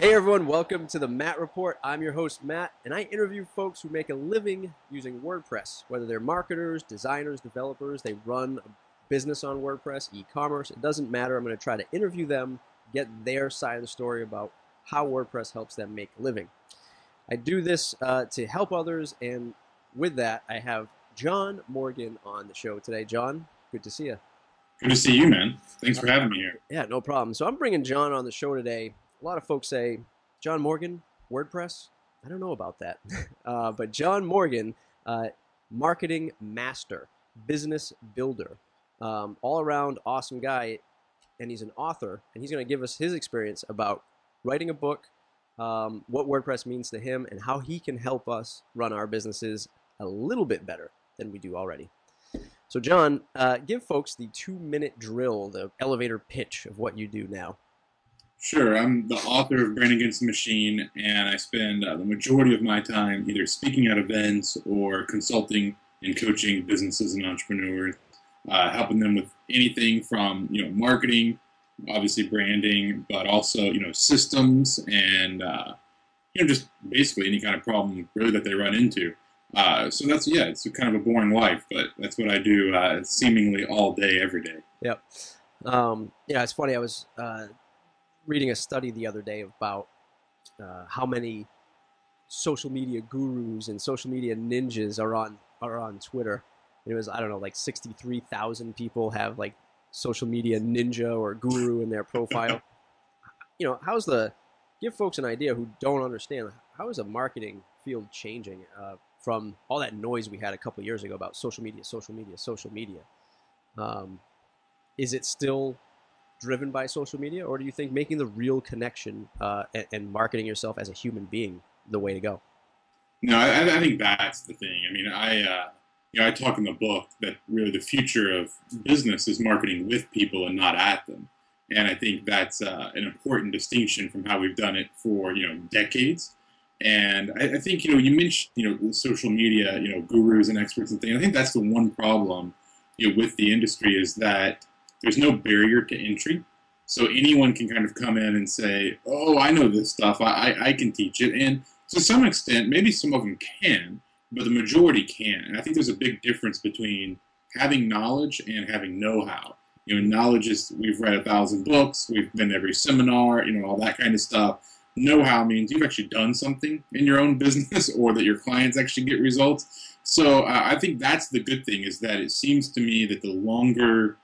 Hey everyone, welcome to the Matt Report. I'm your host, Matt, and I interview folks who make a living using WordPress. Whether they're marketers, designers, developers, they run a business on WordPress, e commerce, it doesn't matter. I'm going to try to interview them, get their side of the story about how WordPress helps them make a living. I do this uh, to help others, and with that, I have John Morgan on the show today. John, good to see you. Good to see you, man. Thanks for having me here. Yeah, no problem. So I'm bringing John on the show today a lot of folks say, John Morgan, WordPress? I don't know about that. uh, but John Morgan, uh, marketing master, business builder, um, all around awesome guy. And he's an author, and he's going to give us his experience about writing a book, um, what WordPress means to him, and how he can help us run our businesses a little bit better than we do already. So, John, uh, give folks the two minute drill, the elevator pitch of what you do now. Sure. I'm the author of Brand Against the Machine, and I spend uh, the majority of my time either speaking at events or consulting and coaching businesses and entrepreneurs, uh, helping them with anything from you know marketing, obviously branding, but also you know systems and uh, you know just basically any kind of problem really that they run into. Uh, so that's yeah, it's kind of a boring life, but that's what I do uh, seemingly all day, every day. Yep. Um, yeah, it's funny. I was uh, reading a study the other day about uh, how many social media gurus and social media ninjas are on are on Twitter. It was I don't know like sixty three thousand people have like social media ninja or guru in their profile. you know, how's the give folks an idea who don't understand how is a marketing field changing uh, from all that noise we had a couple years ago about social media, social media, social media. Um, is it still driven by social media, or do you think making the real connection uh, and, and, marketing yourself as a human being the way to go? No, I, I think that's the thing. I mean, I uh, you know I talk in the book that really the future of business is marketing with people and not at them, and I think that's uh, an important distinction from how we've done it for you know decades. And I, I, think you know you mentioned you know social media, you know gurus and experts and things. I think that's the one problem you know with the industry is that there's no barrier to entry. So anyone can kind of come in and say, oh, I know this stuff. I, I, I can teach it. And to some extent, maybe some of them can, but the majority can't. And I think there's a big difference between having knowledge and having know-how. You know, knowledge is we've read a thousand books, we've been to every seminar, you know, all that kind of stuff. Know-how means you've actually done something in your own business or that your clients actually get results. So uh, I think that's the good thing is that it seems to me that the longer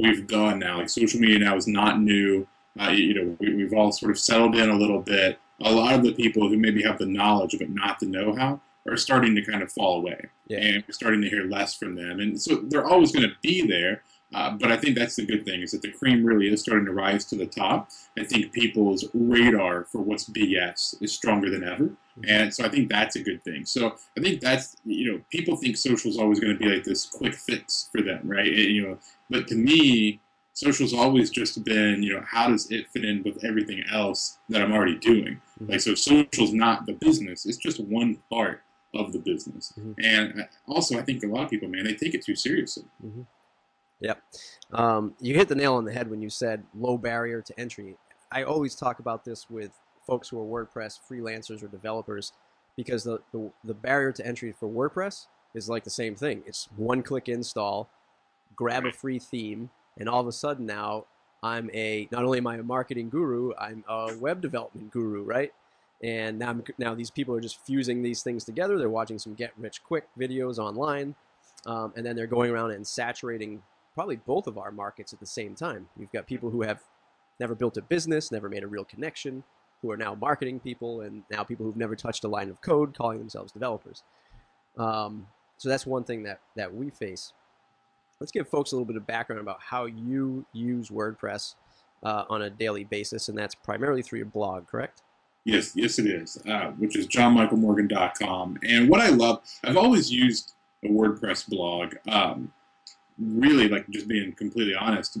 we've gone now. Like social media now is not new. Uh, you know, we, have all sort of settled in a little bit. A lot of the people who maybe have the knowledge but not the know-how are starting to kind of fall away, yeah. and we're starting to hear less from them. And so they're always going to be there. Uh, but I think that's the good thing is that the cream really is starting to rise to the top. I think people's radar for what's BS is stronger than ever, and so I think that's a good thing. So I think that's you know people think social is always going to be like this quick fix for them, right? It, you know, but to me, social's always just been you know how does it fit in with everything else that I'm already doing? Mm-hmm. Like so, social's not the business; it's just one part of the business. Mm-hmm. And also, I think a lot of people, man, they take it too seriously. Mm-hmm. Yep. Um, you hit the nail on the head when you said low barrier to entry. I always talk about this with folks who are WordPress freelancers or developers because the, the, the barrier to entry for WordPress is like the same thing. It's one click install, grab a free theme, and all of a sudden now I'm a not only am I a marketing guru, I'm a web development guru, right? And now, now these people are just fusing these things together. They're watching some get rich quick videos online, um, and then they're going around and saturating probably both of our markets at the same time. You've got people who have never built a business, never made a real connection, who are now marketing people, and now people who've never touched a line of code calling themselves developers. Um, so that's one thing that, that we face. Let's give folks a little bit of background about how you use WordPress uh, on a daily basis, and that's primarily through your blog, correct? Yes, yes, it is, uh, which is johnmichaelmorgan.com. And what I love, I've always used a WordPress blog. Um, really like just being completely honest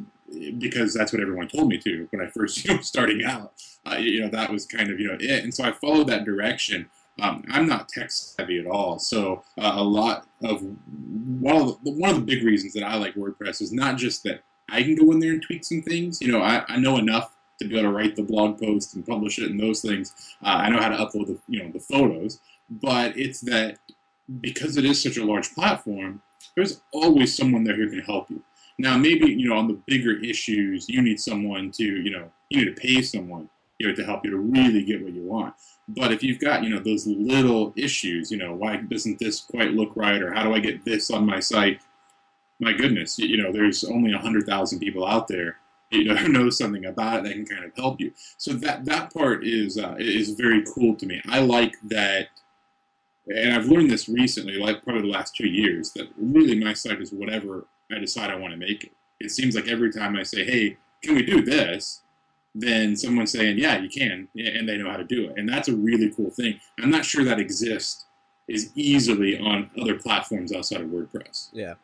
because that's what everyone told me to when I first you know starting out. Uh, you know that was kind of you know it, and so I followed that direction. Um, I'm not tech savvy at all, so uh, a lot of one of the, one of the big reasons that I like WordPress is not just that I can go in there and tweak some things. You know, I, I know enough to be able to write the blog post and publish it and those things. Uh, I know how to upload the you know the photos, but it's that because it is such a large platform, there's always someone there who can help you. Now, maybe you know on the bigger issues, you need someone to you know you need to pay someone you know to help you to really get what you want. But if you've got you know those little issues, you know why doesn't this quite look right, or how do I get this on my site? My goodness, you know there's only hundred thousand people out there you know, who knows something about it that can kind of help you. So that that part is uh, is very cool to me. I like that, and I've learned this recently, like probably the last two years, that really my site is whatever I decide I want to make it. It seems like every time I say, "Hey, can we do this?" then someone's saying, "Yeah, you can," and they know how to do it, and that's a really cool thing. I'm not sure that exists as easily on other platforms outside of WordPress. Yeah,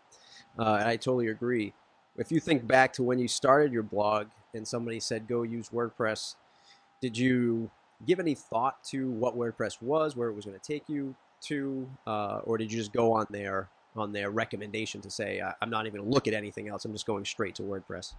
uh, I totally agree if you think back to when you started your blog and somebody said go use WordPress, did you give any thought to what WordPress was, where it was going to take you to, uh, or did you just go on their on their recommendation to say I'm not even going to look at anything else, I'm just going straight to WordPress?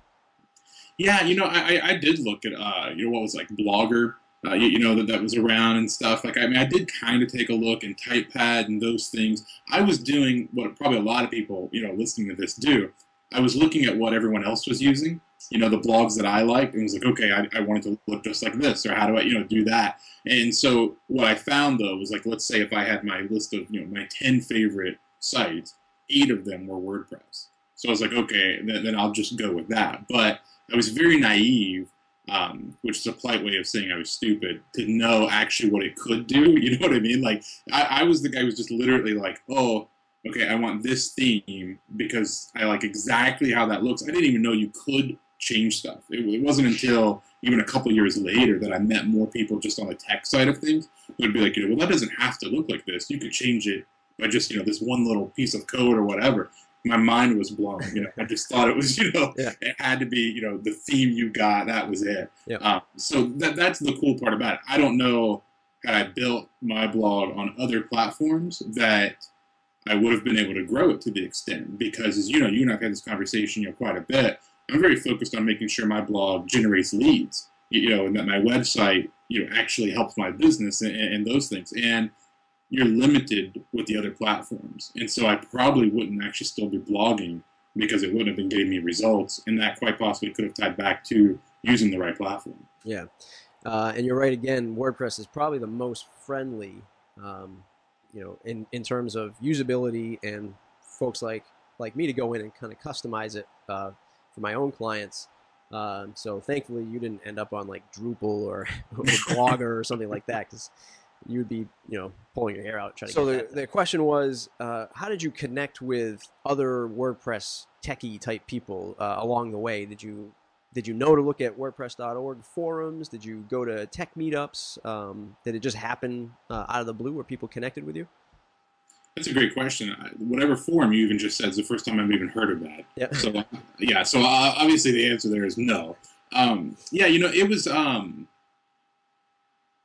Yeah, you know, I, I did look at uh, you know what was like Blogger, uh, you, you, know that that was around and stuff. Like I mean, I did kind of take a look and TypePad and those things. I was doing what probably a lot of people you know listening to this do. I was looking at what everyone else was using, you know, the blogs that I liked, and was like, okay, I, I wanted to look just like this, or how do I, you know, do that? And so what I found though was like, let's say if I had my list of, you know, my 10 favorite sites, eight of them were WordPress. So I was like, okay, then, then I'll just go with that. But I was very naive, um, which is a polite way of saying I was stupid, to know actually what it could do. You know what I mean? Like, I, I was the guy who was just literally like, oh, okay, I want this theme because I like exactly how that looks. I didn't even know you could change stuff. It, it wasn't until even a couple years later that I met more people just on the tech side of things who would be like, you know, well, that doesn't have to look like this. You could change it by just, you know, this one little piece of code or whatever. My mind was blown. You know, I just thought it was, you know, yeah. it had to be, you know, the theme you got. That was it. Yeah. Uh, so that that's the cool part about it. I don't know had I built my blog on other platforms that I would have been able to grow it to the extent because, as you know, you and I've had this conversation you know quite a bit. I'm very focused on making sure my blog generates leads, you know, and that my website, you know, actually helps my business and, and those things. And you're limited with the other platforms, and so I probably wouldn't actually still be blogging because it wouldn't have been getting me results, and that quite possibly could have tied back to using the right platform. Yeah, uh, and you're right again. WordPress is probably the most friendly um, you know, in, in terms of usability and folks like like me to go in and kind of customize it uh, for my own clients. Um, so thankfully, you didn't end up on like Drupal or, or Blogger or something like that because you would be you know pulling your hair out trying to. So the, the question was, uh, how did you connect with other WordPress techie type people uh, along the way? Did you did you know to look at WordPress.org forums? Did you go to tech meetups? Um, did it just happen uh, out of the blue where people connected with you? That's a great question. Whatever forum you even just said is the first time I've even heard of that. Yeah. So yeah. So uh, obviously the answer there is no. Um, yeah. You know, it was um,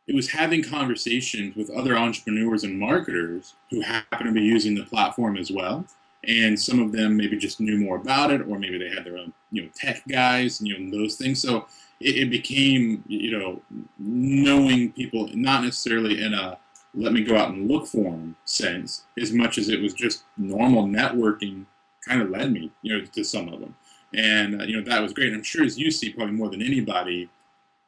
it was having conversations with other entrepreneurs and marketers who happen to be using the platform as well and some of them maybe just knew more about it, or maybe they had their own, you know, tech guys, and you know, those things. So it, it became, you know, knowing people, not necessarily in a let me go out and look for them sense, as much as it was just normal networking, kind of led me, you know, to some of them, and uh, you know that was great. I'm sure as you see, probably more than anybody,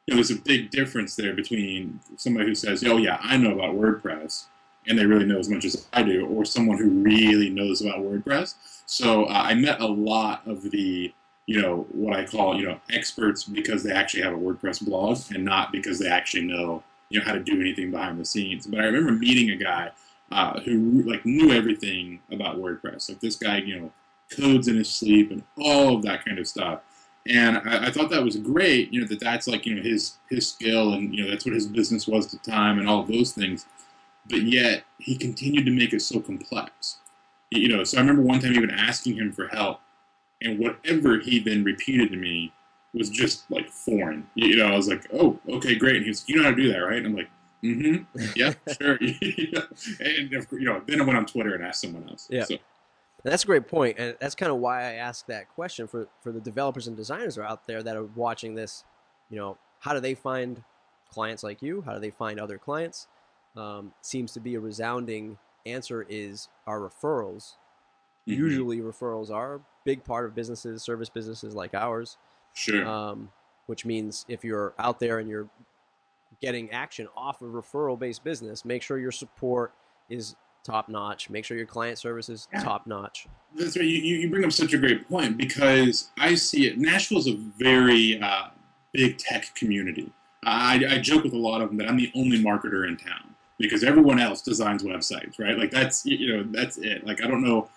you know, there's a big difference there between somebody who says, "Oh yeah, I know about WordPress," and they really know as much as I do, or someone who really knows about WordPress. So uh, I met a lot of the, you know, what I call, you know, experts because they actually have a WordPress blog and not because they actually know, you know, how to do anything behind the scenes. But I remember meeting a guy uh, who like knew everything about WordPress. Like this guy, you know, codes in his sleep and all of that kind of stuff. And I, I, thought that was great, you know, that that's like, you know, his his skill and, you know, that's what his business was at the time and all those things but yet he continued to make it so complex. You know, so I remember one time even asking him for help, and whatever he then repeated to me was just like foreign. You know, I was like, "Oh, okay, great." And he's, "You know how to do that, right?" And I'm like, "Mm-hmm, yeah, sure." and you know, then I went on Twitter and asked someone else. Yeah. So. that's a great point, and that's kind of why I asked that question for for the developers and designers are out there that are watching this. You know, how do they find clients like you? How do they find other clients? Um, seems to be a resounding answer is our referrals. Mm-hmm. Usually, referrals are a big part of businesses, service businesses like ours. Sure. Um, which means if you're out there and you're getting action off of referral based business, make sure your support is top notch. Make sure your client service is yeah. top notch. That's right. You, you bring up such a great point because I see it. Nashville is a very uh, big tech community. I, I joke with a lot of them that I'm the only marketer in town because everyone else designs websites, right? Like that's you know that's it. Like I don't know.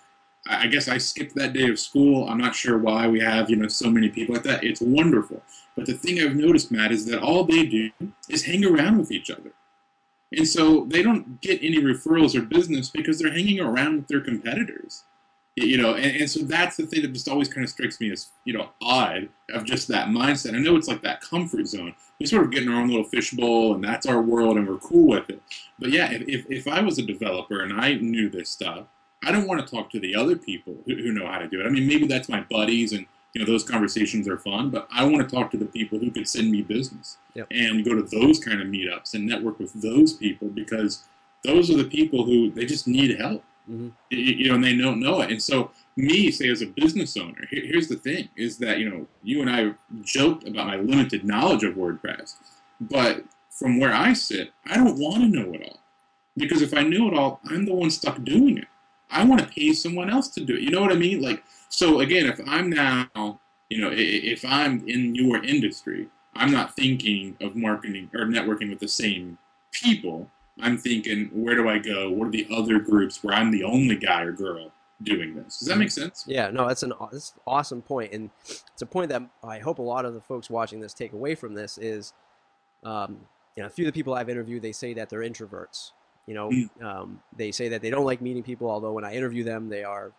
I guess I skipped that day of school. I'm not sure why we have you know so many people like that. It's wonderful. But the thing I've noticed, Matt, is that all they do is hang around with each other. And so they don't get any referrals or business because they're hanging around with their competitors. You know, and, and so that's the thing that just always kind of strikes me as, you know, odd of just that mindset. I know it's like that comfort zone. We sort of get in our own little fishbowl and that's our world and we're cool with it. But yeah, if, if, if I was a developer and I knew this stuff, I don't want to talk to the other people who, who know how to do it. I mean, maybe that's my buddies and you know those conversations are fun but i want to talk to the people who could send me business yep. and go to those kind of meetups and network with those people because those are the people who they just need help mm-hmm. you, know and they don't know it and so me say as a business owner here, here's the thing is that you know you and i joked about my limited knowledge of wordpress but from where i sit i don't want to know it all because if i knew it all i'm the one stuck doing it i want to pay someone else to do it you know what i mean like so again, if I'm now, you know, if I'm in your industry, I'm not thinking of marketing or networking with the same people. I'm thinking, where do I go? What are the other groups where I'm the only guy or girl doing this? Does that make sense? Yeah, no, that's an that's an awesome point, and it's a point that I hope a lot of the folks watching this take away from this is, um, you know, a few of the people I've interviewed, they say that they're introverts. You know, mm. um, they say that they don't like meeting people, although when I interview them, they are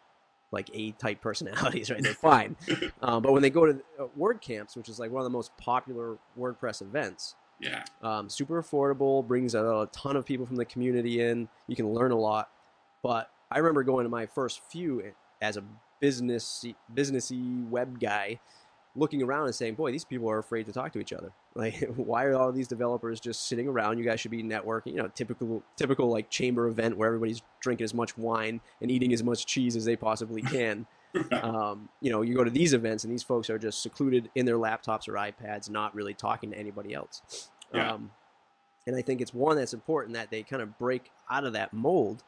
like A type personalities, right? They're fine. um, but when they go to uh, WordCamps, which is like one of the most popular WordPress events, yeah, um, super affordable, brings a, a, ton of people from the community in. You can learn a lot. But I remember going to my first few as a business businessy web guy looking around and saying, "Boy, these people are afraid to talk to each other. Like, why are all these developers just sitting around? You guys should be networking. You know, typical typical like chamber event where everybody's drinking as much wine and eating as much cheese as they possibly can. um, you know, you go to these events and these folks are just secluded in their laptops or iPads, not really talking to anybody else. Yeah. Um, and I think it's one that's important that they kind of break out of that mold.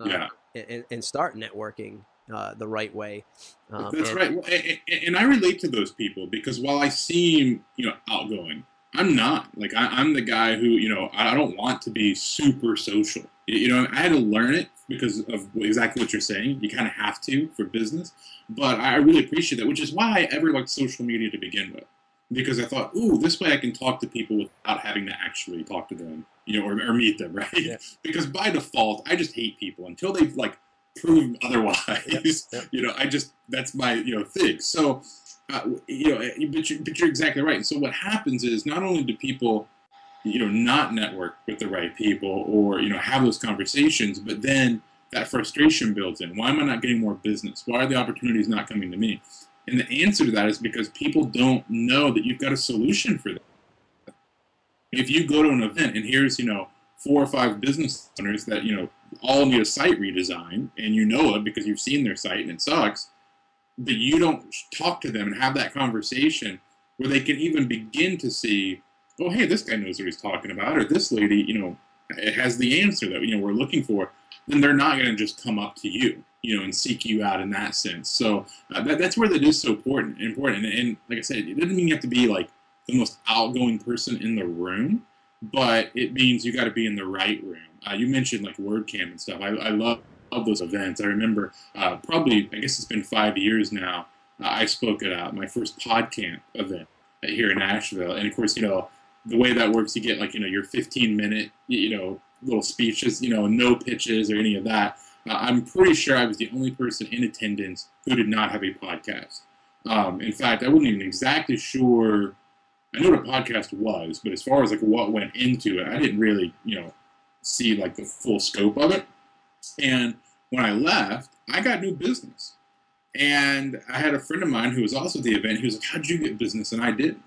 Uh, yeah. And, and start networking uh, the right way. Um, That's and, right. Well, and, and, I relate to those people because while I seem, you know, outgoing, I'm not. Like I, am the guy who, you know, I don't want to be super social. You know, I had to learn it because of exactly what you're saying. You kind of have to for business. But I really appreciate that, which is why I ever liked social media to begin with. Because I thought, ooh, this way I can talk to people without having to actually talk to them, you know, or, or meet them, right? Yeah. because by default, I just hate people until they've like prove otherwise. Yep, yep. You know, I just that's my you know thing. So, uh, you know, eh, but you're, but you're exactly right. So what happens is not only do people, you know, not network with the right people or you know have those conversations, but then that frustration builds in. Why am I not getting more business? Why are the opportunities not coming to me? And the answer to that is because people don't know that you've got a solution for them. If you go to an event and here's you know four or five business owners that you know all need a site redesign, and you know it because you've seen their site and it sucks, but you don't talk to them and have that conversation where they can even begin to see, oh, hey, this guy knows what he's talking about, or this lady, you know, has the answer that you know we're looking for. Then they're not going to just come up to you, you know, and seek you out in that sense. So uh, that, that's where that is so important. Important, and, and like I said, it doesn't mean you have to be like the most outgoing person in the room, but it means you got to be in the right room uh, you mentioned like WordCamp and stuff. I, I love, love those events. I remember uh, probably, I guess it's been five years now. Uh, I spoke at uh, my first PodCamp event here in Nashville, and of course, you know the way that works, you get like you know your 15 minute you know little speeches, you know, no pitches or any of that. Uh, I'm pretty sure I was the only person in attendance who did not have a podcast. Um, in fact, I wasn't even exactly sure. I knew what a podcast was, but as far as like what went into it, I didn't really, you know, see like the full scope of it. And when I left, I got new business. And I had a friend of mine who was also at the event. He was like, "How'd you get business?" And I did.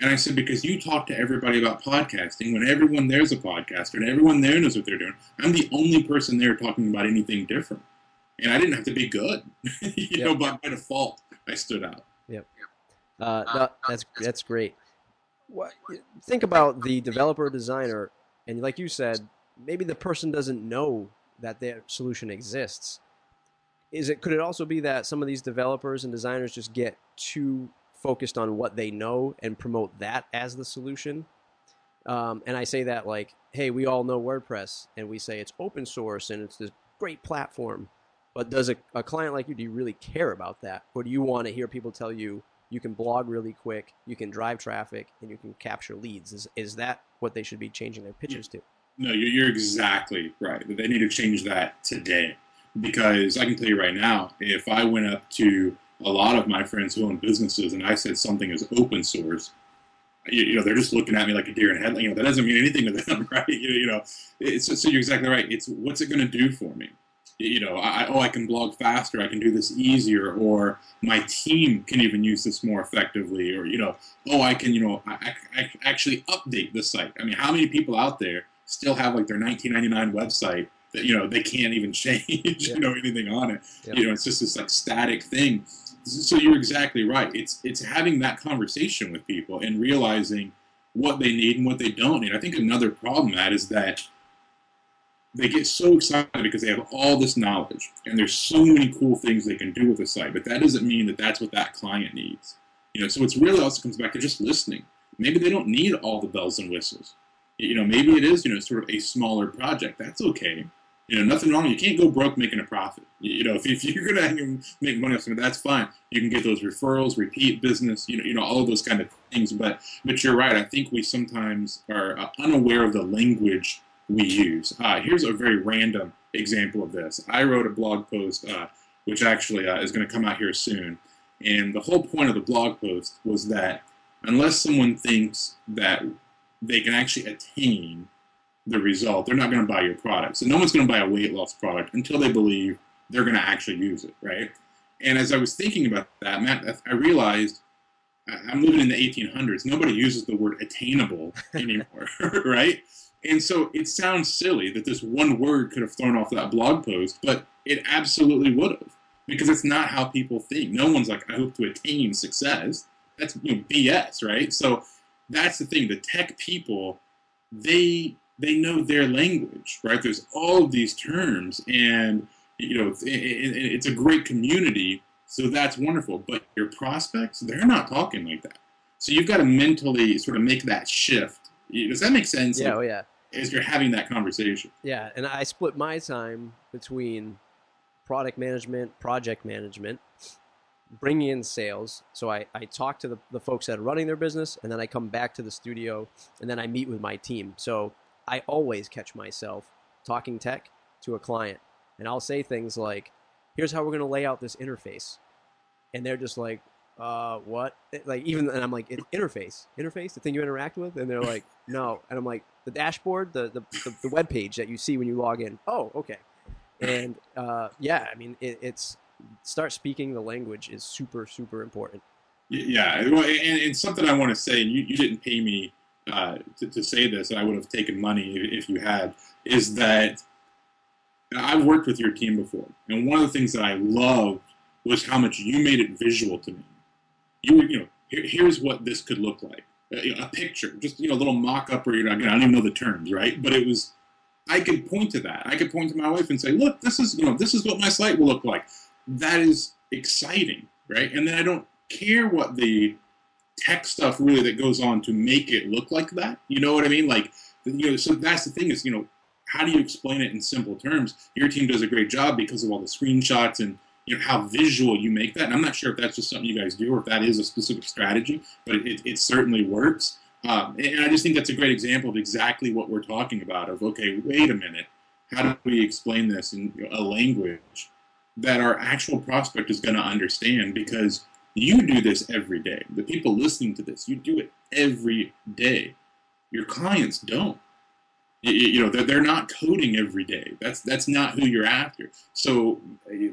And I said, because you talk to everybody about podcasting when everyone there's a podcaster and everyone there knows what they're doing. I'm the only person there talking about anything different. And I didn't have to be good, you yep. know, but by default, I stood out. Yep. Uh, no, that's that's great. What, think about the developer designer, and like you said, maybe the person doesn't know that their solution exists. Is it could it also be that some of these developers and designers just get too focused on what they know and promote that as the solution? Um, and I say that like, hey, we all know WordPress, and we say it's open source and it's this great platform. But does a, a client like you, do you really care about that? Or do you want to hear people tell you you can blog really quick, you can drive traffic, and you can capture leads? Is, is that what they should be changing their pitches to? No, you're exactly right. They need to change that today because I can tell you right now, if I went up to a lot of my friends who own businesses and I said something is open source, you, you know, they're just looking at me like a deer in headlights. You know, that doesn't mean anything to them, right? You, you know, so you're exactly right. It's what's it going to do for me? You know, I, oh, I can blog faster. I can do this easier, or my team can even use this more effectively, or you know, oh, I can, you know, I, I actually update the site. I mean, how many people out there still have like their 1999 website that you know they can't even change yeah. you know anything on it yeah. you know it's just this like static thing so you're exactly right it's it's having that conversation with people and realizing what they need and what they don't need i think another problem that is that they get so excited because they have all this knowledge and there's so many cool things they can do with the site but that doesn't mean that that's what that client needs you know so it's really also comes back to just listening maybe they don't need all the bells and whistles you know maybe it is you know sort of a smaller project that's okay you know, nothing wrong. You can't go broke making a profit. You know, if, if you're to make money off something, that's fine. You can get those referrals, repeat business, you know, you know, all of those kind of things. But but you're right. I think we sometimes are uh, unaware of the language we use. Uh, here's a very random example of this. I wrote a blog post, uh, which actually uh, is going to come out here soon. And the whole point of the blog post was that unless someone thinks that they can actually attain the result, they're not going to buy your product. So no one's going to buy a weight loss product until they believe they're going to actually use it, right? And as I was thinking about that, Matt, I realized I'm living in the 1800s. Nobody uses the word attainable anymore, right? And so it sounds silly that this one word could have thrown off that blog post, but it absolutely would have because it's not how people think. No one's like, I hope to attain success. That's you know, BS, right? So that's the thing. The tech people, they they know their language, right? There's all of these terms, and you know, it, it, it's a great community, so that's wonderful. But your prospects, they're not talking like that. So you've got to mentally sort of make that shift. Does that make sense? Yeah, like, oh yeah. As you're having that conversation. Yeah, and I split my time between product management, project management, bringing in sales. So I, I talk to the, the folks that are running their business, and then I come back to the studio, and then I meet with my team. So I always catch myself talking tech to a client, and I'll say things like, "Here's how we're going to lay out this interface," and they're just like, "Uh, what?" Like even and I'm like, "Interface, interface, the thing you interact with," and they're like, "No," and I'm like, "The dashboard, the the the, the web page that you see when you log in." Oh, okay. And uh, yeah, I mean, it, it's start speaking the language is super super important. Yeah, well, and it's something I want to say. And you you didn't pay me uh, to, to, say this, and I would have taken money if you had, is that I've worked with your team before, and one of the things that I loved was how much you made it visual to me. You, you know, here, here's what this could look like, a, a picture, just you know, a little mock-up, or you know, again, I don't even know the terms, right? But it was, I could point to that. I could point to my wife and say, look, this is, you know, this is what my site will look like. That is exciting, right? And then I don't care what the tech stuff really that goes on to make it look like that. You know what I mean? Like, you know, so that's the thing is, you know, how do you explain it in simple terms? Your team does a great job because of all the screenshots and you know how visual you make that. And I'm not sure if that's just something you guys do or if that is a specific strategy, but it, it certainly works. Um, and I just think that's a great example of exactly what we're talking about. Of okay, wait a minute, how do we explain this in a language that our actual prospect is going to understand? Because you do this every day. The people listening to this, you do it every day. Your clients don't. You, know, they're, they're not coding every day. That's that's not who you're after. So,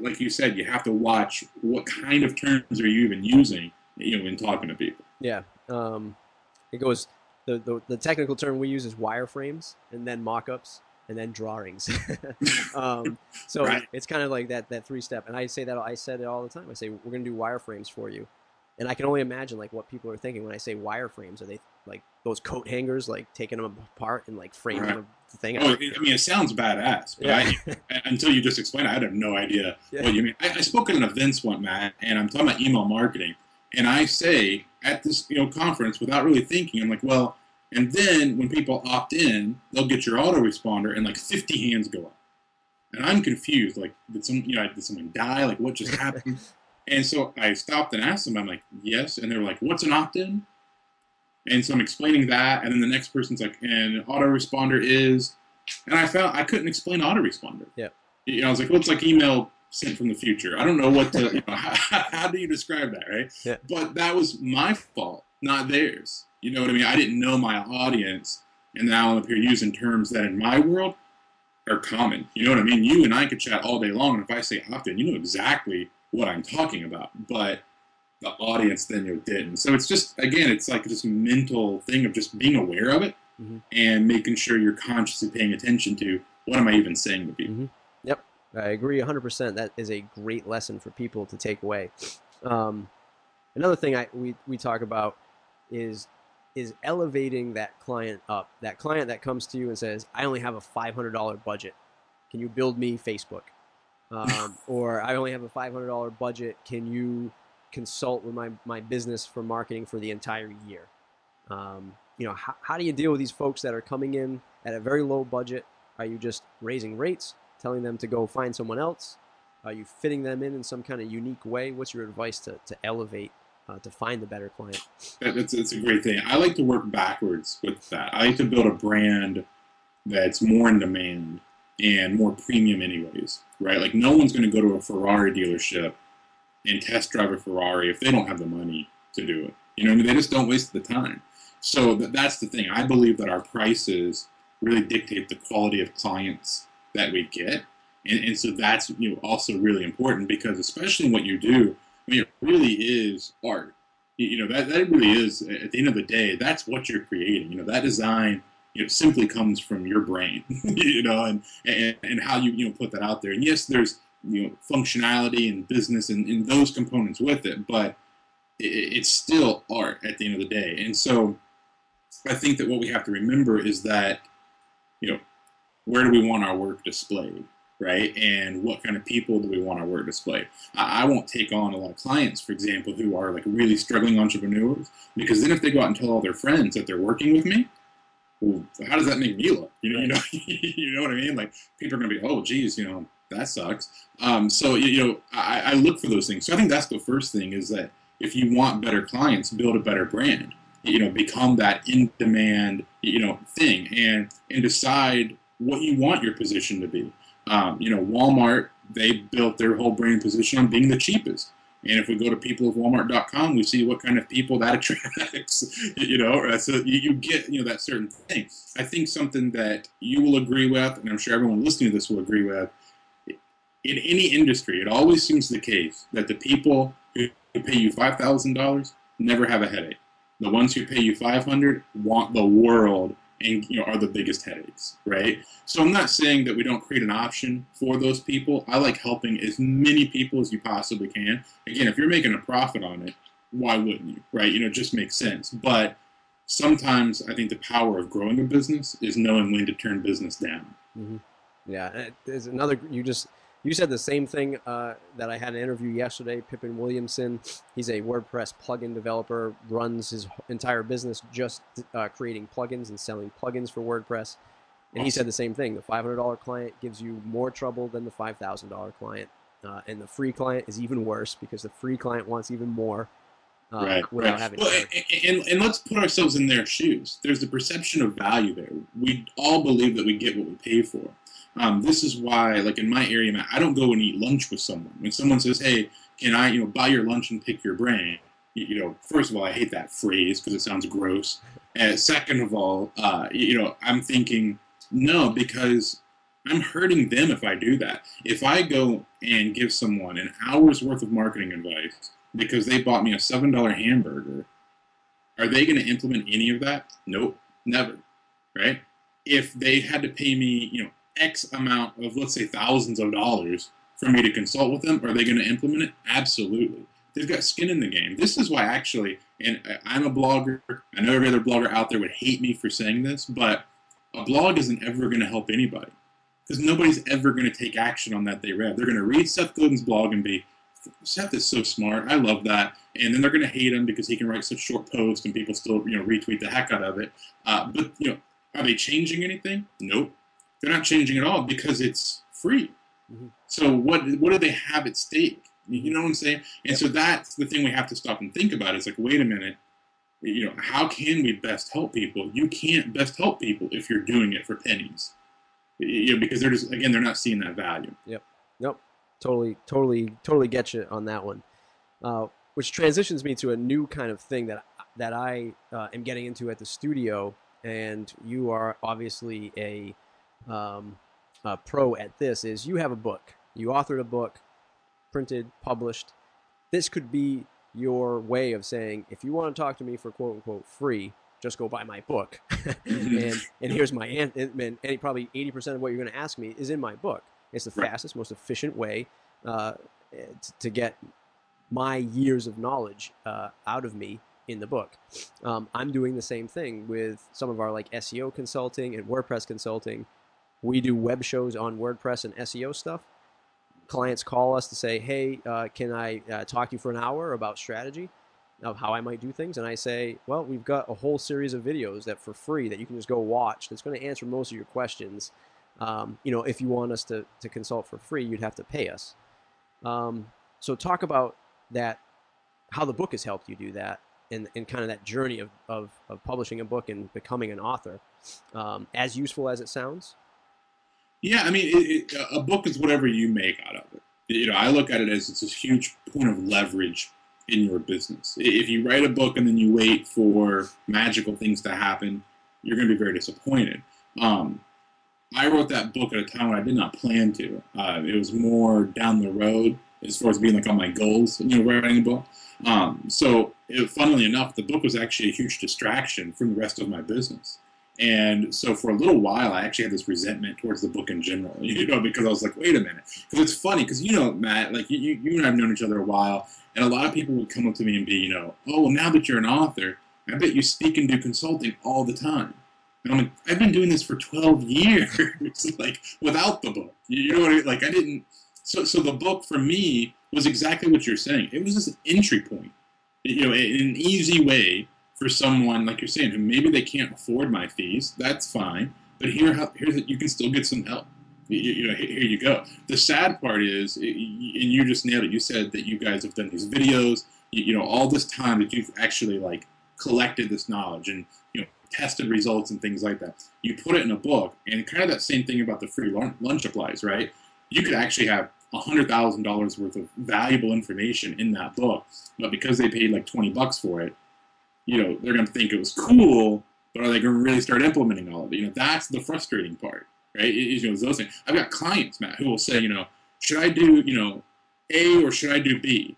like you said, you have to watch what kind of terms are you even using, you know, in talking to people. Yeah. Um, it goes the, the, the technical term we use is wireframes and then mock-ups and then drawings. um, so right. it's kind of like that that three step. And I say that I said it all the time. I say we're going to do wireframes for you, and I can only imagine like what people are thinking when I say wireframes. Are they like those coat hangers, like taking them apart and like framing right. the thing? Oh, I mean, it sounds badass, but yeah. I, until you just explain it, I had no idea yeah. what you mean. I, I spoke at an event one, Matt, and I'm talking about email marketing, and I say at this you know conference without really thinking, I'm like, well and then when people opt in, they'll get your autoresponder and like 50 hands go up. And I'm confused. Like, did some you know, did someone die? Like what just happened? and so I stopped and asked them, I'm like, yes. And they're like, what's an opt-in? And so I'm explaining that, and then the next person's like, and autoresponder is and I found I couldn't explain autoresponder. Yeah. You know, I was like, well, it's like email sent from the future. I don't know what to, you know, how, how do you describe that, right? Yeah. But that was my fault, not theirs. You know what I mean? I didn't know my audience, and now I'm up here using terms that in my world are common. You know what I mean? You and I could chat all day long, and if I say opt in, you know exactly what I'm talking about. But the audience then you know, didn't. So it's just again, it's like this mental thing of just being aware of it mm-hmm. and making sure you're consciously paying attention to what am I even saying to people. Mm-hmm. Yep, I agree 100%. That is a great lesson for people to take away. Um, another thing I we we talk about is is elevating that client up. That client that comes to you and says, "I only have a $500 budget. Can you build me Facebook?" Um, or "I only have a $500 budget. Can you consult with my my business for marketing for the entire year?" Um, you know, how, how do you deal with these folks that are coming in at a very low budget? Are you just raising rates, telling them to go find someone else? Are you fitting them in in some kind of unique way? What's your advice to, to elevate uh, to find the better client. It's, it's a great thing. I like to work backwards with that. I like to build a brand that's more in demand and more premium, anyways, right? Like, no one's going to go to a Ferrari dealership and test drive a Ferrari if they don't have the money to do it. You know, I mean, they just don't waste the time. So that, that's the thing. I believe that our prices really dictate the quality of clients that we get. And, and so that's you know also really important because especially what you do, I mean, it really is art. You know, that, that really is, at the end of the day, that's what you're creating. You know, that design, know, simply comes from your brain, you know, and, and, and how you, you know, put that out there. And yes, there's, you know, functionality and business and, and those components with it, but it, it's still art at the end of the day. And so I think that what we have to remember is that, you know, where do we want our work displayed? right? And what kind of people do we want our work displayed? I won't take on a lot of clients, for example, who are like really struggling entrepreneurs, because then if they go out and tell all their friends that they're working with me, well, how does that make me look? You know, you know, you know what I mean? Like people are gonna be, oh, geez, you know, that sucks. Um, so you know, I, I look for those things. So I think that's the first thing is that if you want better clients, build a better brand. You know, become that in demand, you know, thing, and and decide what you want your position to be. Um, you know, Walmart, they built their whole brand position on being the cheapest. And if we go to peopleofwalmart.com, we see what kind of people that attracts. you know, so you, you get you know that certain thing. I think something that you will agree with, and I'm sure everyone listening to this will agree with. In any industry, it always seems the case that the people who pay you five thousand dollars never have a headache. The ones who pay you five hundred want the world and you know are the biggest headaches, right? So I'm not saying that we don't create an option for those people. I like helping as many people as you possibly can. Again, if you're making a profit on it, why wouldn't you, right? You know, just makes sense. But sometimes I think the power of growing a business is knowing when to turn business down. Mm-hmm. Yeah, there's another. You just you said the same thing uh, that I had an interview yesterday. Pippin Williamson, he's a WordPress plugin developer, runs his entire business just uh, creating plugins and selling plugins for WordPress. And he said the same thing. The $500 client gives you more trouble than the $5,000 client. Uh, and the free client is even worse because the free client wants even more. Uh, right, right. Well, and, and, and let's put ourselves in their shoes. There's the perception of value there. We all believe that we get what we pay for. Um, this is why, like in my area, I don't go and eat lunch with someone. When someone says, "Hey, can I, you know, buy your lunch and pick your brain?" You, know, first of all, I hate that phrase because it sounds gross. And second of all, uh, you know, I'm thinking no because I'm hurting them if I do that. If I go and give someone an hour's worth of marketing advice because they bought me a seven dollar hamburger, Are they going to implement any of that? Nope, never. Right? If they had to pay me, you know, X amount of, let's say, thousands of dollars for me to consult with them, are they going to implement it? Absolutely. They've got skin in the game. This is why, actually, and I'm a blogger. I know every other blogger out there would hate me for saying this, but a blog isn't ever going to help anybody because nobody's ever going to take action on that they read. They're going to read Seth Godin's blog and be, Seth is so smart. I love that. And then they're going to hate him because he can write such short posts and people still, you know, retweet the heck out of it. Uh, but you know, are they changing anything? Nope. They're not changing at all because it's free. Mm-hmm. So what what do they have at stake? You know what I'm saying? And yep. so that's the thing we have to stop and think about. It's like, wait a minute. You know, how can we best help people? You can't best help people if you're doing it for pennies. You know, because they're just again they're not seeing that value. Yep. Nope. Totally, totally, totally get you on that one. Uh, which transitions me to a new kind of thing that that I uh, am getting into at the studio, and you are obviously a, um, a pro at this. Is you have a book, you authored a book, printed, published. This could be your way of saying, if you want to talk to me for quote unquote free, just go buy my book, and and here's my answer. And, and probably eighty percent of what you're going to ask me is in my book. It's the right. fastest, most efficient way uh, to get my years of knowledge uh, out of me in the book. Um, I'm doing the same thing with some of our like SEO consulting and WordPress consulting. We do web shows on WordPress and SEO stuff. Clients call us to say, "Hey, uh, can I uh, talk to you for an hour about strategy of how I might do things?" And I say, "Well, we've got a whole series of videos that for free that you can just go watch. That's going to answer most of your questions." Um, you know, if you want us to, to consult for free, you'd have to pay us. Um, so talk about that, how the book has helped you do that, and, and kind of that journey of, of, of publishing a book and becoming an author, um, as useful as it sounds. Yeah, I mean, it, it, a book is whatever you make out of it. You know, I look at it as it's a huge point of leverage in your business. If you write a book and then you wait for magical things to happen, you're going to be very disappointed. Um, I wrote that book at a time when I did not plan to. Uh, it was more down the road as far as being like on my goals, you know, writing a book. Um, so, it, funnily enough, the book was actually a huge distraction from the rest of my business. And so, for a little while, I actually had this resentment towards the book in general, you know, because I was like, wait a minute. Because it's funny, because you know, Matt, like you, you and I have known each other a while, and a lot of people would come up to me and be, you know, oh, well, now that you're an author, I bet you speak and do consulting all the time. And I'm like, I've been doing this for 12 years, like without the book. You know what I mean? Like I didn't. So, so the book for me was exactly what you're saying. It was just an entry point, you know, an easy way for someone like you're saying who maybe they can't afford my fees. That's fine, but here, here's you can still get some help. You, you know, here you go. The sad part is, and you just nailed it. You said that you guys have done these videos. You, you know, all this time that you've actually like collected this knowledge and you know tested results and things like that. You put it in a book, and kind of that same thing about the free lunch applies, right? You could actually have $100,000 worth of valuable information in that book, but because they paid like 20 bucks for it, you know, they're going to think it was cool, but are they going to really start implementing all of it? You know, that's the frustrating part, right? It, you know, those things. I've got clients, Matt, who will say, you know, should I do, you know, A or should I do B?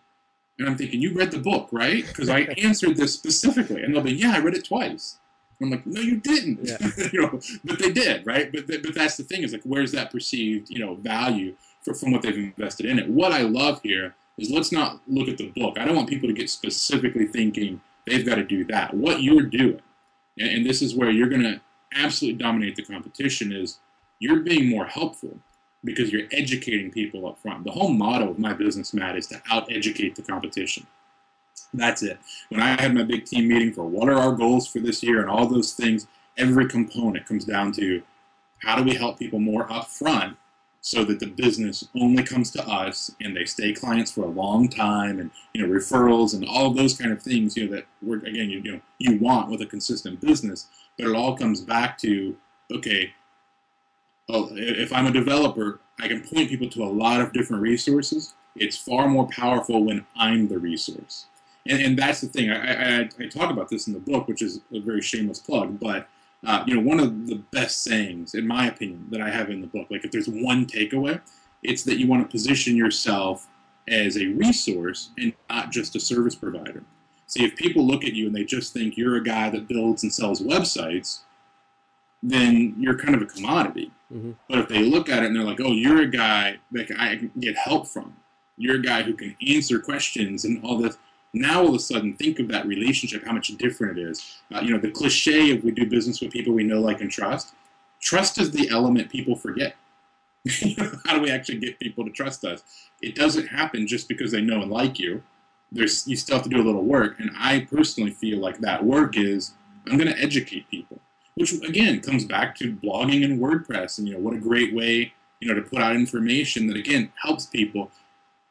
And I'm thinking, you read the book, right? Because I answered this specifically. And they'll be, yeah, I read it twice. I'm like, no, you didn't. Yeah. you know, but they did, right? But but that's the thing is like, where's that perceived, you know, value for, from what they've invested in it? What I love here is let's not look at the book. I don't want people to get specifically thinking they've got to do that. What you're doing, and, this is where you're going to absolutely dominate the competition, is you're being more helpful because you're educating people up front. The whole motto of my business, Matt, is to out educate the competition. That's it. When I had my big team meeting for what are our goals for this year and all those things, every component comes down to how do we help people more upfront so that the business only comes to us and they stay clients for a long time and you know referrals and all those kind of things you know that we're again you, you know you want with a consistent business but it all comes back to okay well if i'm a developer i can point people to a lot of different resources it's far more powerful when i'm the resource and, and that's the thing. I, I, I, talk about this in the book, which is a very shameless plug. But uh, you know, one of the best sayings, in my opinion, that I have in the book, like if there's one takeaway, it's that you want to position yourself as a resource and not just a service provider. See, if people look at you and they just think you're a guy that builds and sells websites, then you're kind of a commodity. Mm-hmm. But if they look at it and they're like, oh, you're a guy that I can get help from, you're a guy who can answer questions and all this. Now all of a sudden, think of that relationship, how much different it is. Uh, you know, the cliche of we do business with people we know, like, and trust. Trust is the element people forget. how do we actually get people to trust us? It doesn't happen just because they know and like you. There's you still have to do a little work, and I personally feel like that work is I'm going to educate people, which again comes back to blogging and WordPress, and you know what a great way you know to put out information that again helps people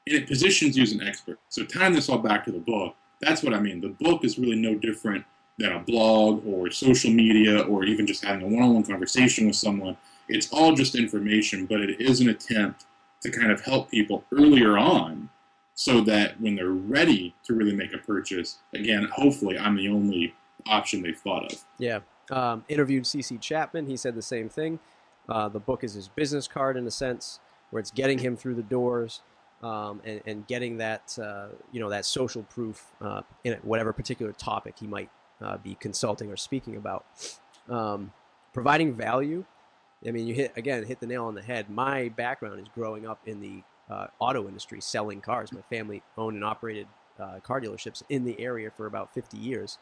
it positions you as an expert. So tying this all back to the book, that's what I mean. The book is really no different than a blog or social media or even just having a one-on-one conversation with someone. It's all just information, but it is an attempt to kind of help people earlier on so that when they're ready to really make a purchase, again, hopefully I'm the only option they've thought of. Yeah. Um, interviewed CC Chapman. He said the same thing. Uh, the book is his business card in a sense, where it's getting him through the doors um, and, and, getting that uh, you know that social proof uh, in whatever particular topic he might uh, be consulting or speaking about. Um, providing value. I mean, you hit again hit the nail on the head. My background is growing up in the uh, auto industry, selling cars. My family owned and operated uh, car dealerships in the area for about 50 years.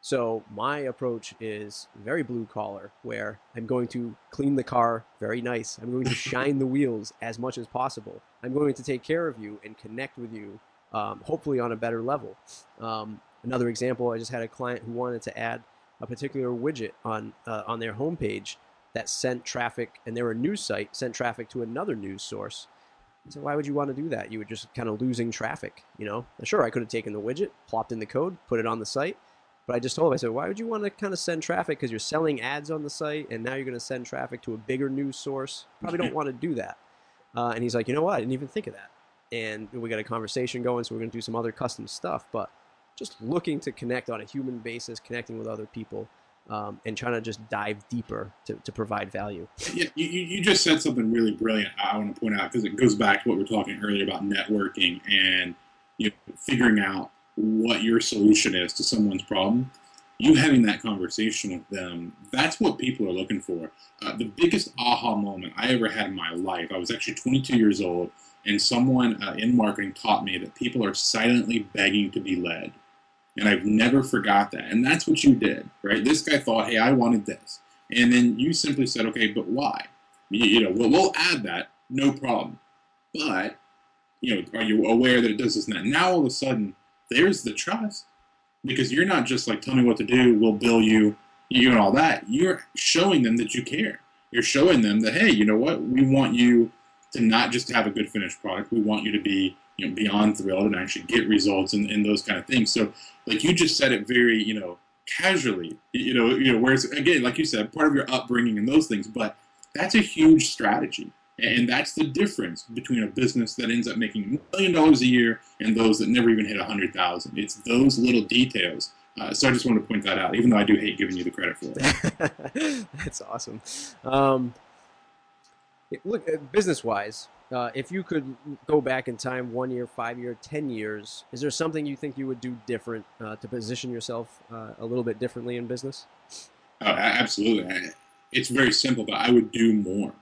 So my approach is very blue collar, where I'm going to clean the car very nice. I'm going to shine the wheels as much as possible. I'm going to take care of you and connect with you, um, hopefully on a better level. Um, another example, I just had a client who wanted to add a particular widget on uh, on their homepage that sent traffic, and they were a news site, sent traffic to another news source. So why would you want to do that? You were just kind of losing traffic, you know? Sure, I could have taken the widget, plopped in the code, put it on the site, but I just told him, I said, why would you want to kind of send traffic? Because you're selling ads on the site, and now you're going to send traffic to a bigger news source. Probably don't want to do that. Uh, and he's like, you know what? I didn't even think of that. And we got a conversation going, so we're going to do some other custom stuff. But just looking to connect on a human basis, connecting with other people, um, and trying to just dive deeper to, to provide value. Yeah, you, you just said something really brilliant. I want to point out because it goes back to what we were talking earlier about networking and you know, figuring out what your solution is to someone's problem, you having that conversation with them, that's what people are looking for. Uh, the biggest aha moment I ever had in my life, I was actually 22 years old, and someone uh, in marketing taught me that people are silently begging to be led. And I've never forgot that. And that's what you did, right? This guy thought, hey, I wanted this. And then you simply said, okay, but why? You, you know, well, we'll add that, no problem. But, you know, are you aware that it does this and that? Now all of a sudden, there's the trust. Because you're not just like tell me what to do we'll bill you you and all that. You're showing them that you care. You're showing them that hey you know what? We want you to not just have a good finished product. We want you to be you know beyond thrilled and actually get results and, and those kind of things. So like you just said it very you know casually. You know you know whereas again like you said part of your upbringing and those things. But that's a huge strategy and that's the difference between a business that ends up making a million dollars a year and those that never even hit a hundred thousand. It's those little details. Uh, so I just wanted to point that out, even though I do hate giving you the credit for it. that's awesome. Um, look, uh, business-wise, uh, if you could go back in time, one year, five year, ten years, is there something you think you would do different uh, to position yourself uh, a little bit differently in business? Oh, absolutely. It's very simple, but I would do more.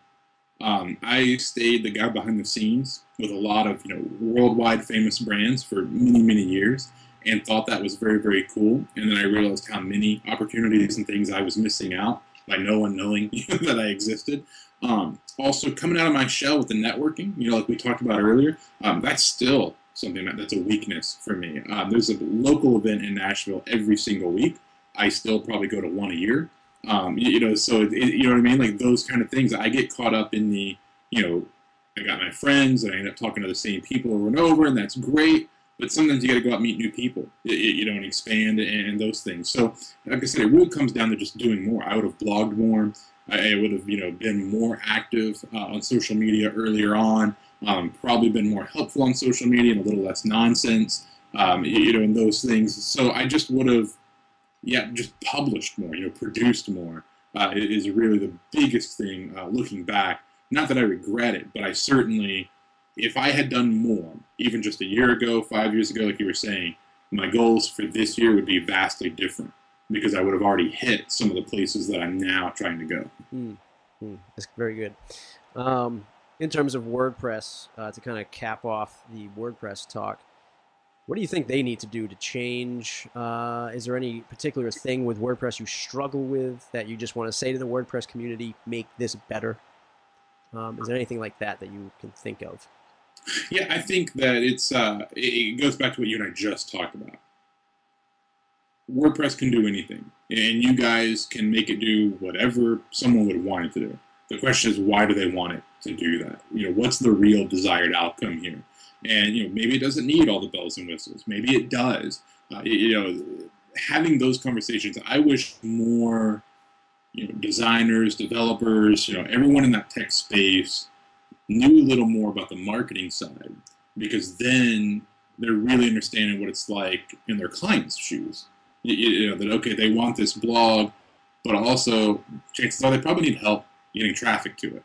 Um, I stayed the guy behind the scenes with a lot of you know worldwide famous brands for many many years, and thought that was very very cool. And then I realized how many opportunities and things I was missing out by no one knowing that I existed. Um, also, coming out of my shell with the networking, you know, like we talked about earlier, um, that's still something that, that's a weakness for me. Um, there's a local event in Nashville every single week. I still probably go to one a year. Um, you, you, know, so it, you know what I mean? Like those kind of things. I get caught up in the, you know, I got my friends and I end up talking to the same people over and over, and that's great. But sometimes you got to go out and meet new people, you know, and expand and, and those things. So, like I said, it really comes down to just doing more. I would have blogged more. I would have, you know, been more active uh, on social media earlier on. Um, probably been more helpful on social media and a little less nonsense, um, you know, and those things. So I just would have yeah, just published more, you know, produced more uh, is really the biggest thing uh, looking back. Not that I regret it, but I certainly, if I had done more, even just a year ago, five years ago, like you were saying, my goals for this year would be vastly different because I would have already hit some of the places that I'm now trying to go. Mm, mm, that's very good. Um, in terms of WordPress, uh, to kind of cap off the WordPress talk, what do you think they need to do to change? Uh, is there any particular thing with WordPress you struggle with that you just want to say to the WordPress community, make this better? Um, is there anything like that that you can think of? Yeah, I think that it's uh, it goes back to what you and I just talked about. WordPress can do anything, and you guys can make it do whatever someone would want it to do. The question is, why do they want it to do that? You know, what's the real desired outcome here? And you know, maybe it doesn't need all the bells and whistles. Maybe it does. Uh, you know, having those conversations, I wish more, you know, designers, developers, you know, everyone in that tech space knew a little more about the marketing side because then they're really understanding what it's like in their clients' shoes. You, you know, that okay, they want this blog, but also chances are they probably need help getting traffic to it.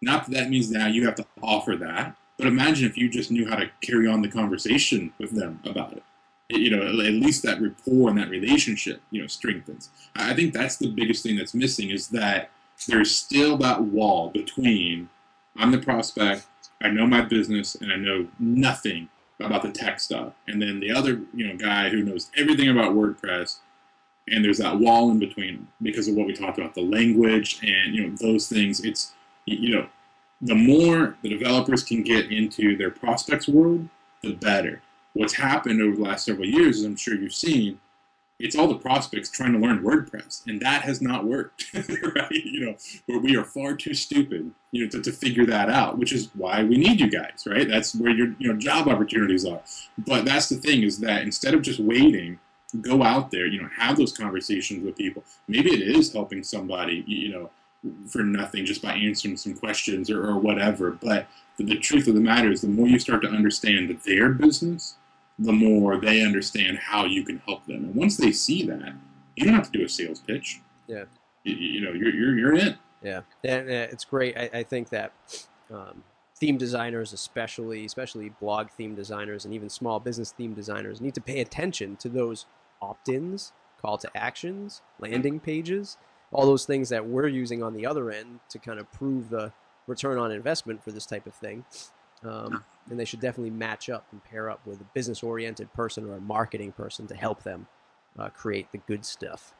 Not that that means now you have to offer that, but imagine if you just knew how to carry on the conversation with them about it. You know, at least that rapport and that relationship, you know, strengthens. I think that's the biggest thing that's missing is that there's still that wall between I'm the prospect, I know my business, and I know nothing about the tech stuff. And then the other, you know, guy who knows everything about WordPress, and there's that wall in between because of what we talked about, the language and you know those things. It's you know, the more the developers can get into their prospects world, the better. What's happened over the last several years, as I'm sure you've seen, it's all the prospects trying to learn WordPress, and that has not worked. right? You know, we are far too stupid, you know, to, to figure that out. Which is why we need you guys, right? That's where your you know job opportunities are. But that's the thing is that instead of just waiting, go out there, you know, have those conversations with people. Maybe it is helping somebody, you know, for nothing just by answering some questions or, or whatever. But the, the truth of the matter is, the more you start to understand their business the more they understand how you can help them. And once they see that, you don't have to do a sales pitch. Yeah. You, you know, you're, you're, you're in. Yeah. And it's great. I, I think that um, theme designers, especially, especially blog theme designers and even small business theme designers, need to pay attention to those opt-ins, call to actions, landing pages, all those things that we're using on the other end to kind of prove the return on investment for this type of thing. Um, and they should definitely match up and pair up with a business oriented person or a marketing person to help them uh, create the good stuff.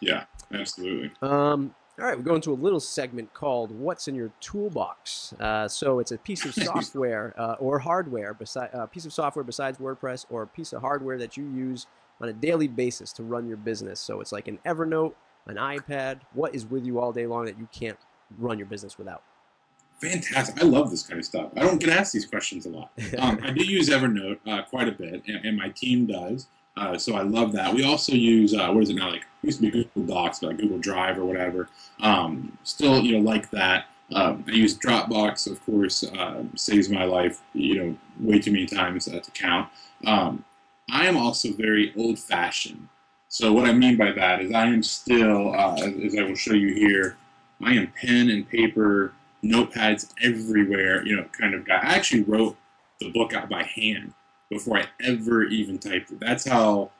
Yeah, absolutely. Um, all right, we go into a little segment called "What's in Your Toolbox." Uh, so it's a piece of software uh, or hardware, besi- a uh, piece of software besides WordPress, or a piece of hardware that you use on a daily basis to run your business. So it's like an Evernote, an iPad. What is with you all day long that you can't run your business without? Fantastic. I love this kind of stuff. I don't get asked these questions a lot. Um, I do use Evernote uh, quite a bit, and, and, my team does. Uh, so I love that. We also use, uh, what is it now? Like, it used to be Google Docs, but like Google Drive or whatever. Um, still, you know, like that. Um, I use Dropbox, of course, uh, saves my life, you know, way too many times to count. Um, I am also very old fashioned. So what I mean by that is I am still, uh, as I will show you here, I am pen and paper notepads everywhere, you know, kind of guy. I actually wrote the book out by hand before I ever even typed it. That's how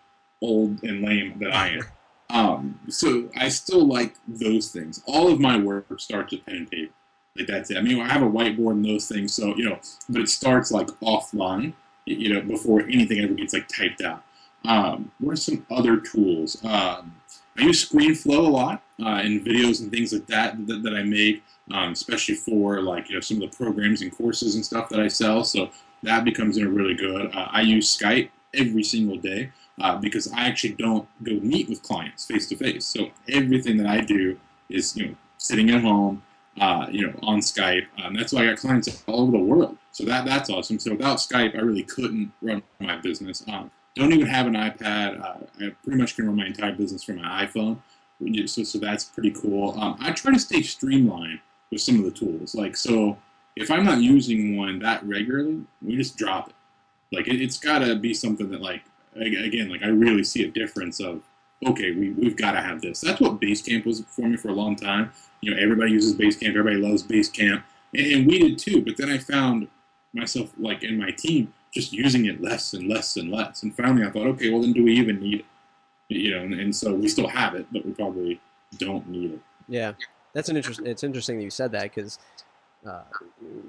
old and lame that I am. Um, so I still like those things. All of my work starts with pen and paper. Like that's it. I mean, I have a whiteboard and those things, so you know, but it starts like offline, you know, before anything ever gets like typed out. Um, what are some other tools? Um, I use ScreenFlow a lot uh, in videos and things like that that, that I make um, especially for like you know some of the programs and courses and stuff that I sell. So that becomes you know, really good. Uh, I use Skype every single day uh, because I actually don't go meet with clients face to face. So everything that I do is you know sitting at home, uh, you know on Skype. Um, that's why I got clients all over the world. So that that's awesome. So without Skype, I really couldn't run my business. Um, don't even have an iPad. Uh, I pretty much can run my entire business from my iPhone. So, so that's pretty cool. Um, I try to stay streamlined with some of the tools. Like, so if I'm not using one that regularly, we just drop it. Like, it, has got to be something that, like, again, like I really see a difference of, okay, we, we've got to have this. That's what Basecamp was for me for a long time. You know, everybody uses Basecamp, everybody loves Basecamp, and, and we did too. But then I found myself, like, in my team, just using it less and less and less. And finally, I thought, okay, well then, do we even need it? You know, and, and so we still have it, but we probably don't need it. Yeah, that's an interesting. It's interesting that you said that because uh,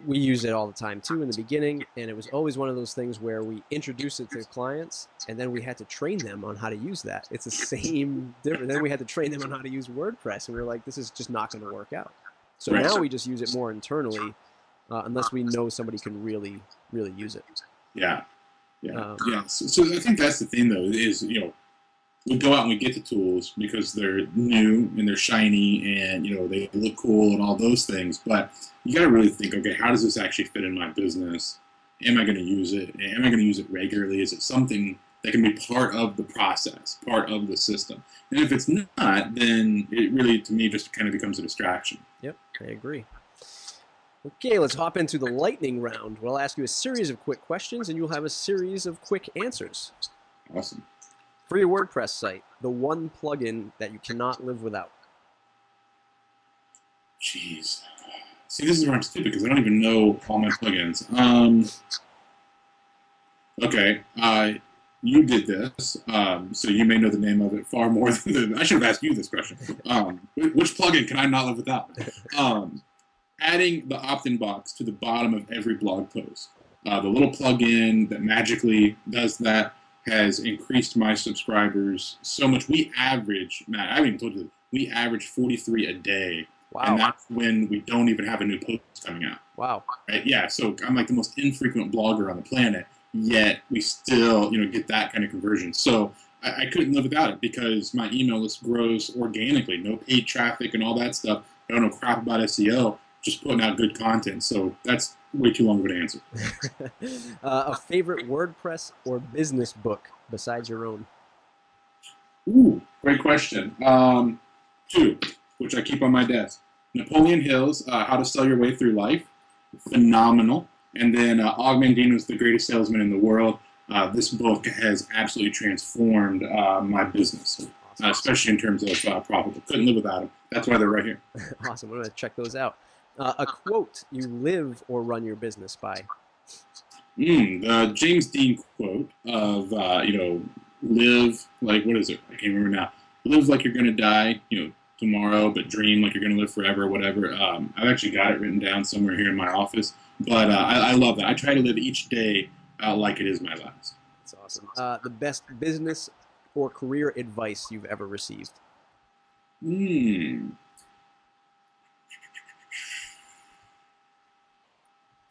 we use it all the time too in the beginning, and it was always one of those things where we introduce it to clients, and then we had to train them on how to use that. It's the same different. Then we had to train them on how to use WordPress, and we were like, this is just not going to work out. So Right. now we just use it more internally, uh, unless we know somebody can really, really use it. Yeah, yeah, Um, yeah. So, so I think that's the thing, though, is you know, we go out and we get the tools because they're new and they're shiny and you know they look cool and all those things. But you got to really think, okay, how does this actually fit in my business? Am I going to use it? Am I going to use it regularly? Is it something that can be part of the process, part of the system? And if it's not, then it really, to me, just kind of becomes a distraction. Yep, I agree. Okay, let's hop into the lightning round. We'll ask you a series of quick questions, and you'll have a series of quick answers. Awesome. For your WordPress site, the one plugin that you cannot live without. Jeez. See, this is where I'm stupid because I don't even know all my plugins. Um, okay, uh, you did this, um, so you may know the name of it far more than I should have asked you this question. Um, which plugin can I not live without? Um, adding the opt-in box to the bottom of every blog post. Uh, the little plugin that magically does that has increased my subscribers so much. We average, Matt, I haven't even told you, we average 43 a day and that's when we don't even have a new post coming out. Wow. Right? Yeah, so I'm like the most infrequent blogger on the planet, yet we still, you know, get that kind of conversion. So I, I couldn't live without it because my email list grows organically, no paid traffic and all that stuff. I don't know crap about SEO, just putting out good content. So that's way too long of an answer. uh, a favorite WordPress or business book besides your own? Ooh, great question. Um, two, which I keep on my desk. Napoleon Hill's uh, How to Sell Your Way Through Life, phenomenal. And then uh, Og Mandino's The Greatest Salesman in the World. Uh, this book has absolutely transformed uh, my business, uh, Awesome. especially in terms of uh, profit. Couldn't live without them. That's why they're right here. awesome. I'm going to check those out. Uh, a quote you live or run your business by. Mm, the James Dean quote of, uh, you know, live like, what is it? I can't remember now. Live like you're going to die, you know, tomorrow, but dream like you're going to live forever, whatever. Um, I've actually got it written down somewhere here in my office. But uh, I, I love that. I try to live each day uh, like it is my last. That's awesome. Uh, the best business or career advice you've ever received. Hmm.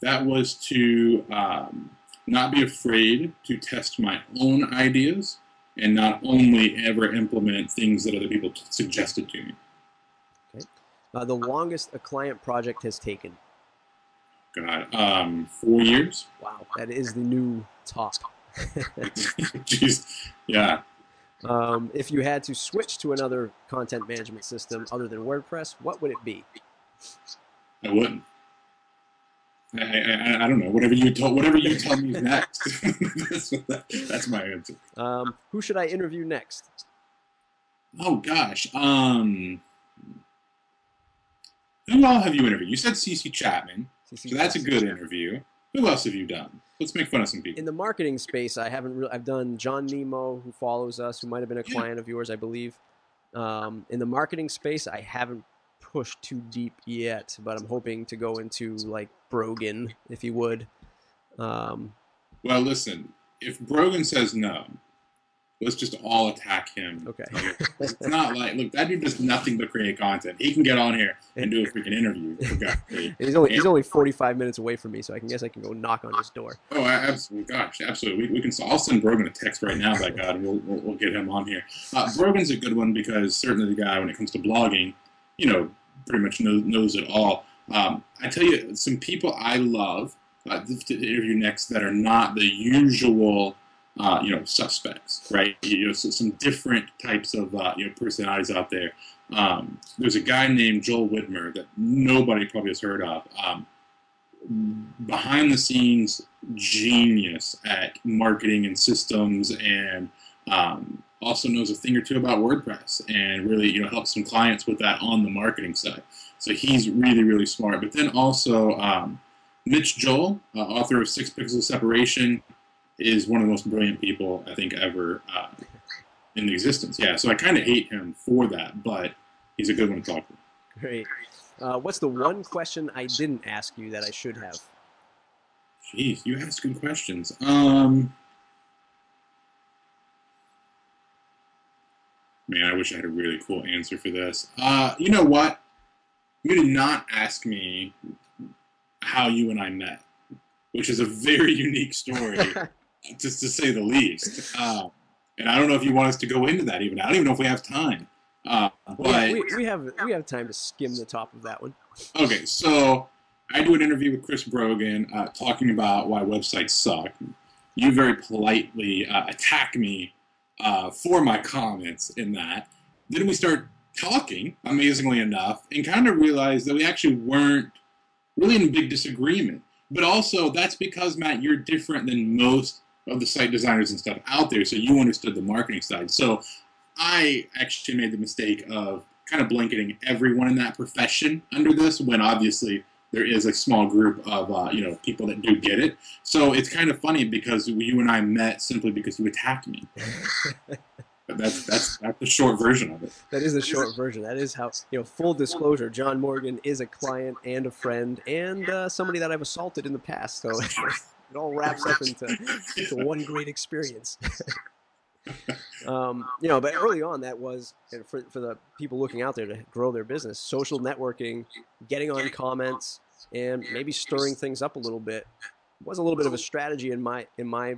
That was to um, not be afraid to test my own ideas and not only ever implement things that other people suggested to me. Okay. Uh, the longest a client project has taken. God, um, four years? Wow, that is the new top. Jeez, yeah. Um, if you had to switch to another content management system other than WordPress, what would it be? I wouldn't. I, I, I don't know. Whatever you tell, whatever you tell me next. that's, what- that's my answer. Um, who should I interview next? Oh gosh. Um, who all have you interviewed? You said CC Chapman, so that's a good interview. Who else have you done? Let's make fun of some people. In the marketing space, I haven't really. I've done John Nemo, who follows us, who might have been a client of yours, I believe. Um, in the marketing space, I haven't pushed too deep yet, but I'm hoping to go into like Brogan, if you would. Um, Well, listen. If Brogan says no, let's just all attack him. Okay. it's not like look that dude does nothing but create content. He can get on here and do a freaking interview. for God's sake. he's only he's only 45 minutes away from me, so I can guess I can go knock on his door. Oh, absolutely. Gosh, absolutely. We, we can. I'll send Brogan a text right now. By God, and we'll, we'll, we'll get him on here. Uh, Brogan's a good one because certainly the guy, when it comes to blogging, you know, pretty much knows, knows it all. Um, I tell you, some people I love uh, to interview next that are not the usual, uh, you know, suspects, right? You know, so some different types of uh, you know personalities out there. Um, there's a guy named Joel Widmer that nobody probably has heard of. Um, behind the scenes genius at marketing and systems and um, also knows a thing or two about WordPress and really you know helps some clients with that on the marketing side. So he's really really smart. But then also um, Mitch Joel, uh, author of Six Pixels of Separation, is one of the most brilliant people I think ever uh, in existence. Yeah, so I kind of hate him for that, but he's a good one to talk to. Great. Uh, what's the one question I didn't ask you that I should have? Jeez, you ask good questions. Um, man, I wish I had a really cool answer for this. Uh, you know what? You did not ask me how you and I met, which is a very unique story, just to say the least. Uh, and I don't know if you want us to go into that even. I don't even know if we have time. Uh, but we, we have we have time to skim the top of that one. Okay, so I do an interview with Chris Brogan uh, talking about why websites suck. You very politely uh, attack me uh, for my comments in that. Then we start talking, amazingly enough, and kind of realize that we actually weren't really in big disagreement. But also, that's because, Matt, you're different than most of the site designers and stuff out there, so you understood the marketing side. So I actually made the mistake of kind of blanketing everyone in that profession under this when obviously there is a small group of uh, you know people that do get it. So it's kind of funny because you and I met simply because you attacked me. that's that's that's the short version of it. That is the short version. That is how you know. Full disclosure: John Morgan is a client and a friend and uh, somebody that I've assaulted in the past. So it all wraps up into, into one great experience. um, you know, but early on, that was for, for the people looking out there to grow their business, social networking, getting on comments, and maybe stirring things up a little bit was a little bit of a strategy in my in my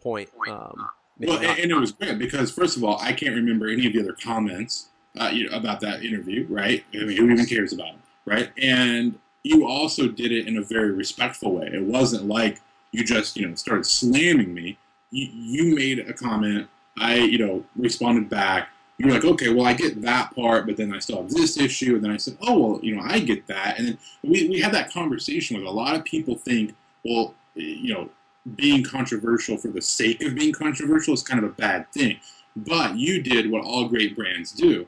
point. Um, well, and, and, it was great because first of all, I can't remember any of the other comments uh, you know, about that interview, right? I mean, who even cares about it, right? And you also did it in a very respectful way. It wasn't like you just you know started slamming me you, you made a comment. I, you know, responded back. You're like, okay, well, I get that part, but then I still have this issue. And then I said, oh, well, you know, I get that. And then we, we had that conversation with a lot of people think, well, you know, being controversial for the sake of being controversial is kind of a bad thing. But you did what all great brands do.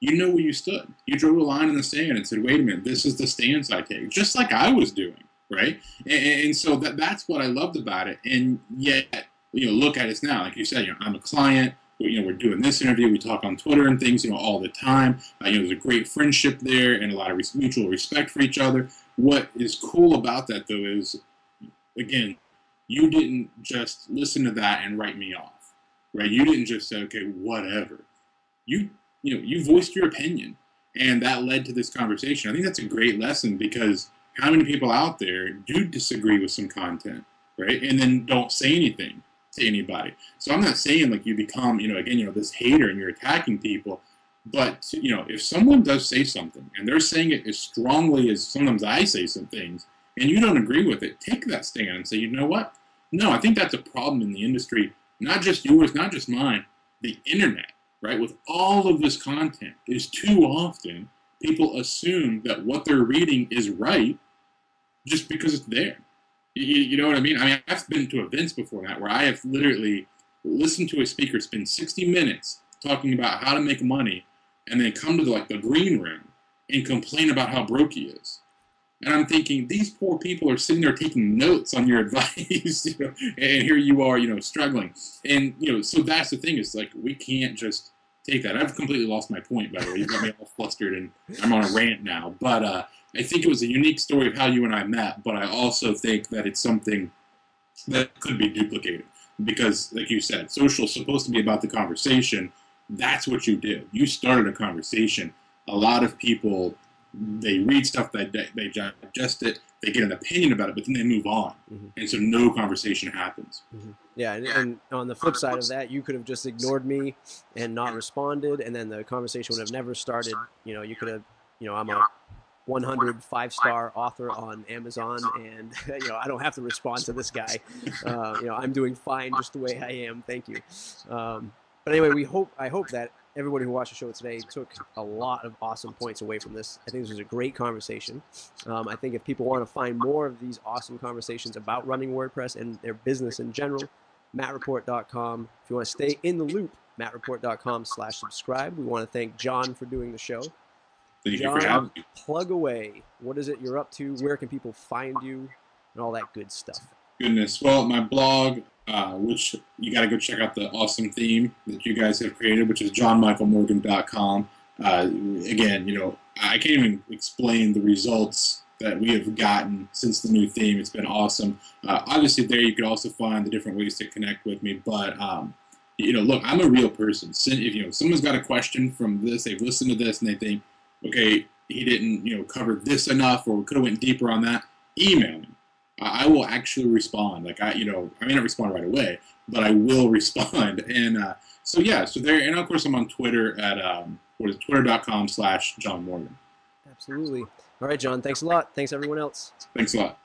You know where you stood. You drew a line in the sand and said, wait a minute, this is the stance I take, just like I was doing, right? And, and so that, that's what I loved about it. And yet, you know, look at us now. Like you said, you know, I'm a client. You know, we're doing this interview. We talk on Twitter and things, you know, all the time. Uh, you know, there's a great friendship there and a lot of mutual respect for each other. What is cool about that, though, is again, you didn't just listen to that and write me off, right? You didn't just say, okay, whatever. You, you know, you voiced your opinion, and that led to this conversation. I think that's a great lesson because how many people out there do disagree with some content, right? And then don't say anything to anybody. So I'm not saying like you become, you know, again, you know, this hater and you're attacking people. But you know, if someone does say something and they're saying it as strongly as sometimes I say some things, and you don't agree with it, take that stand and say, you know what? No, I think that's a problem in the industry. Not just yours, not just mine. The internet, right? With all of this content, is too often people assume that what they're reading is right just because it's there. You, you, know what I mean? I mean, I've been to events before that where I have literally listened to a speaker spend 60 minutes talking about how to make money and then come to the, like the green room and complain about how broke he is. And I'm thinking, these poor people are sitting there taking notes on your advice, you know, and here you are, you know, struggling. And, you know, so that's the thing is like, we can't just take that. I've completely lost my point, by the way. You got me all flustered and I'm on a rant now. But, uh, I think it was a unique story of how you and I met, but I also think that it's something that could be duplicated because, like you said, social is supposed to be about the conversation. That's what you did. You started a conversation. A lot of people they read stuff, they they digest it, they get an opinion about it, but then they move on, mm-hmm. and so no conversation happens. Mm-hmm. Yeah, and, and, on the flip side of that, you could have just ignored me and not responded, and then the conversation would have never started. You know, you could have, you know, I'm a 100 five star author on Amazon, and you know I don't have to respond to this guy. Uh, you know I'm doing fine just the way I am. Thank you. Um, but anyway, we hope I hope that everybody who watched the show today took a lot of awesome points away from this. I think this was a great conversation. Um, I think if people want to find more of these awesome conversations about running WordPress and their business in general, mattreport.com. If you want to stay in the loop, mattreport.com slash subscribe. We want to thank John for doing the show. Thank John, you for having me. Plug away. What is it you're up to? Where can people find you? And all that good stuff. Goodness. Well, my blog, uh, which you got to go check out the awesome theme that you guys have created, which is johnmichaelmorgan.com. Uh, again, you know, I can't even explain the results that we have gotten since the new theme. It's been awesome. Uh, obviously, there you could also find the different ways to connect with me. But um, you know, look, I'm a real person. If you know someone's got a question from this, they've listened to this, and they think, okay, he didn't you know cover this enough, or could have went deeper on that. Email me. I will actually respond. Like I, you know, I may not respond right away, but I will respond. And uh, so yeah, so there, and of course I'm on Twitter at um, what is twitter.com slash John Morgan. Absolutely. All right, John. Thanks a lot. Thanks everyone else. Thanks a lot.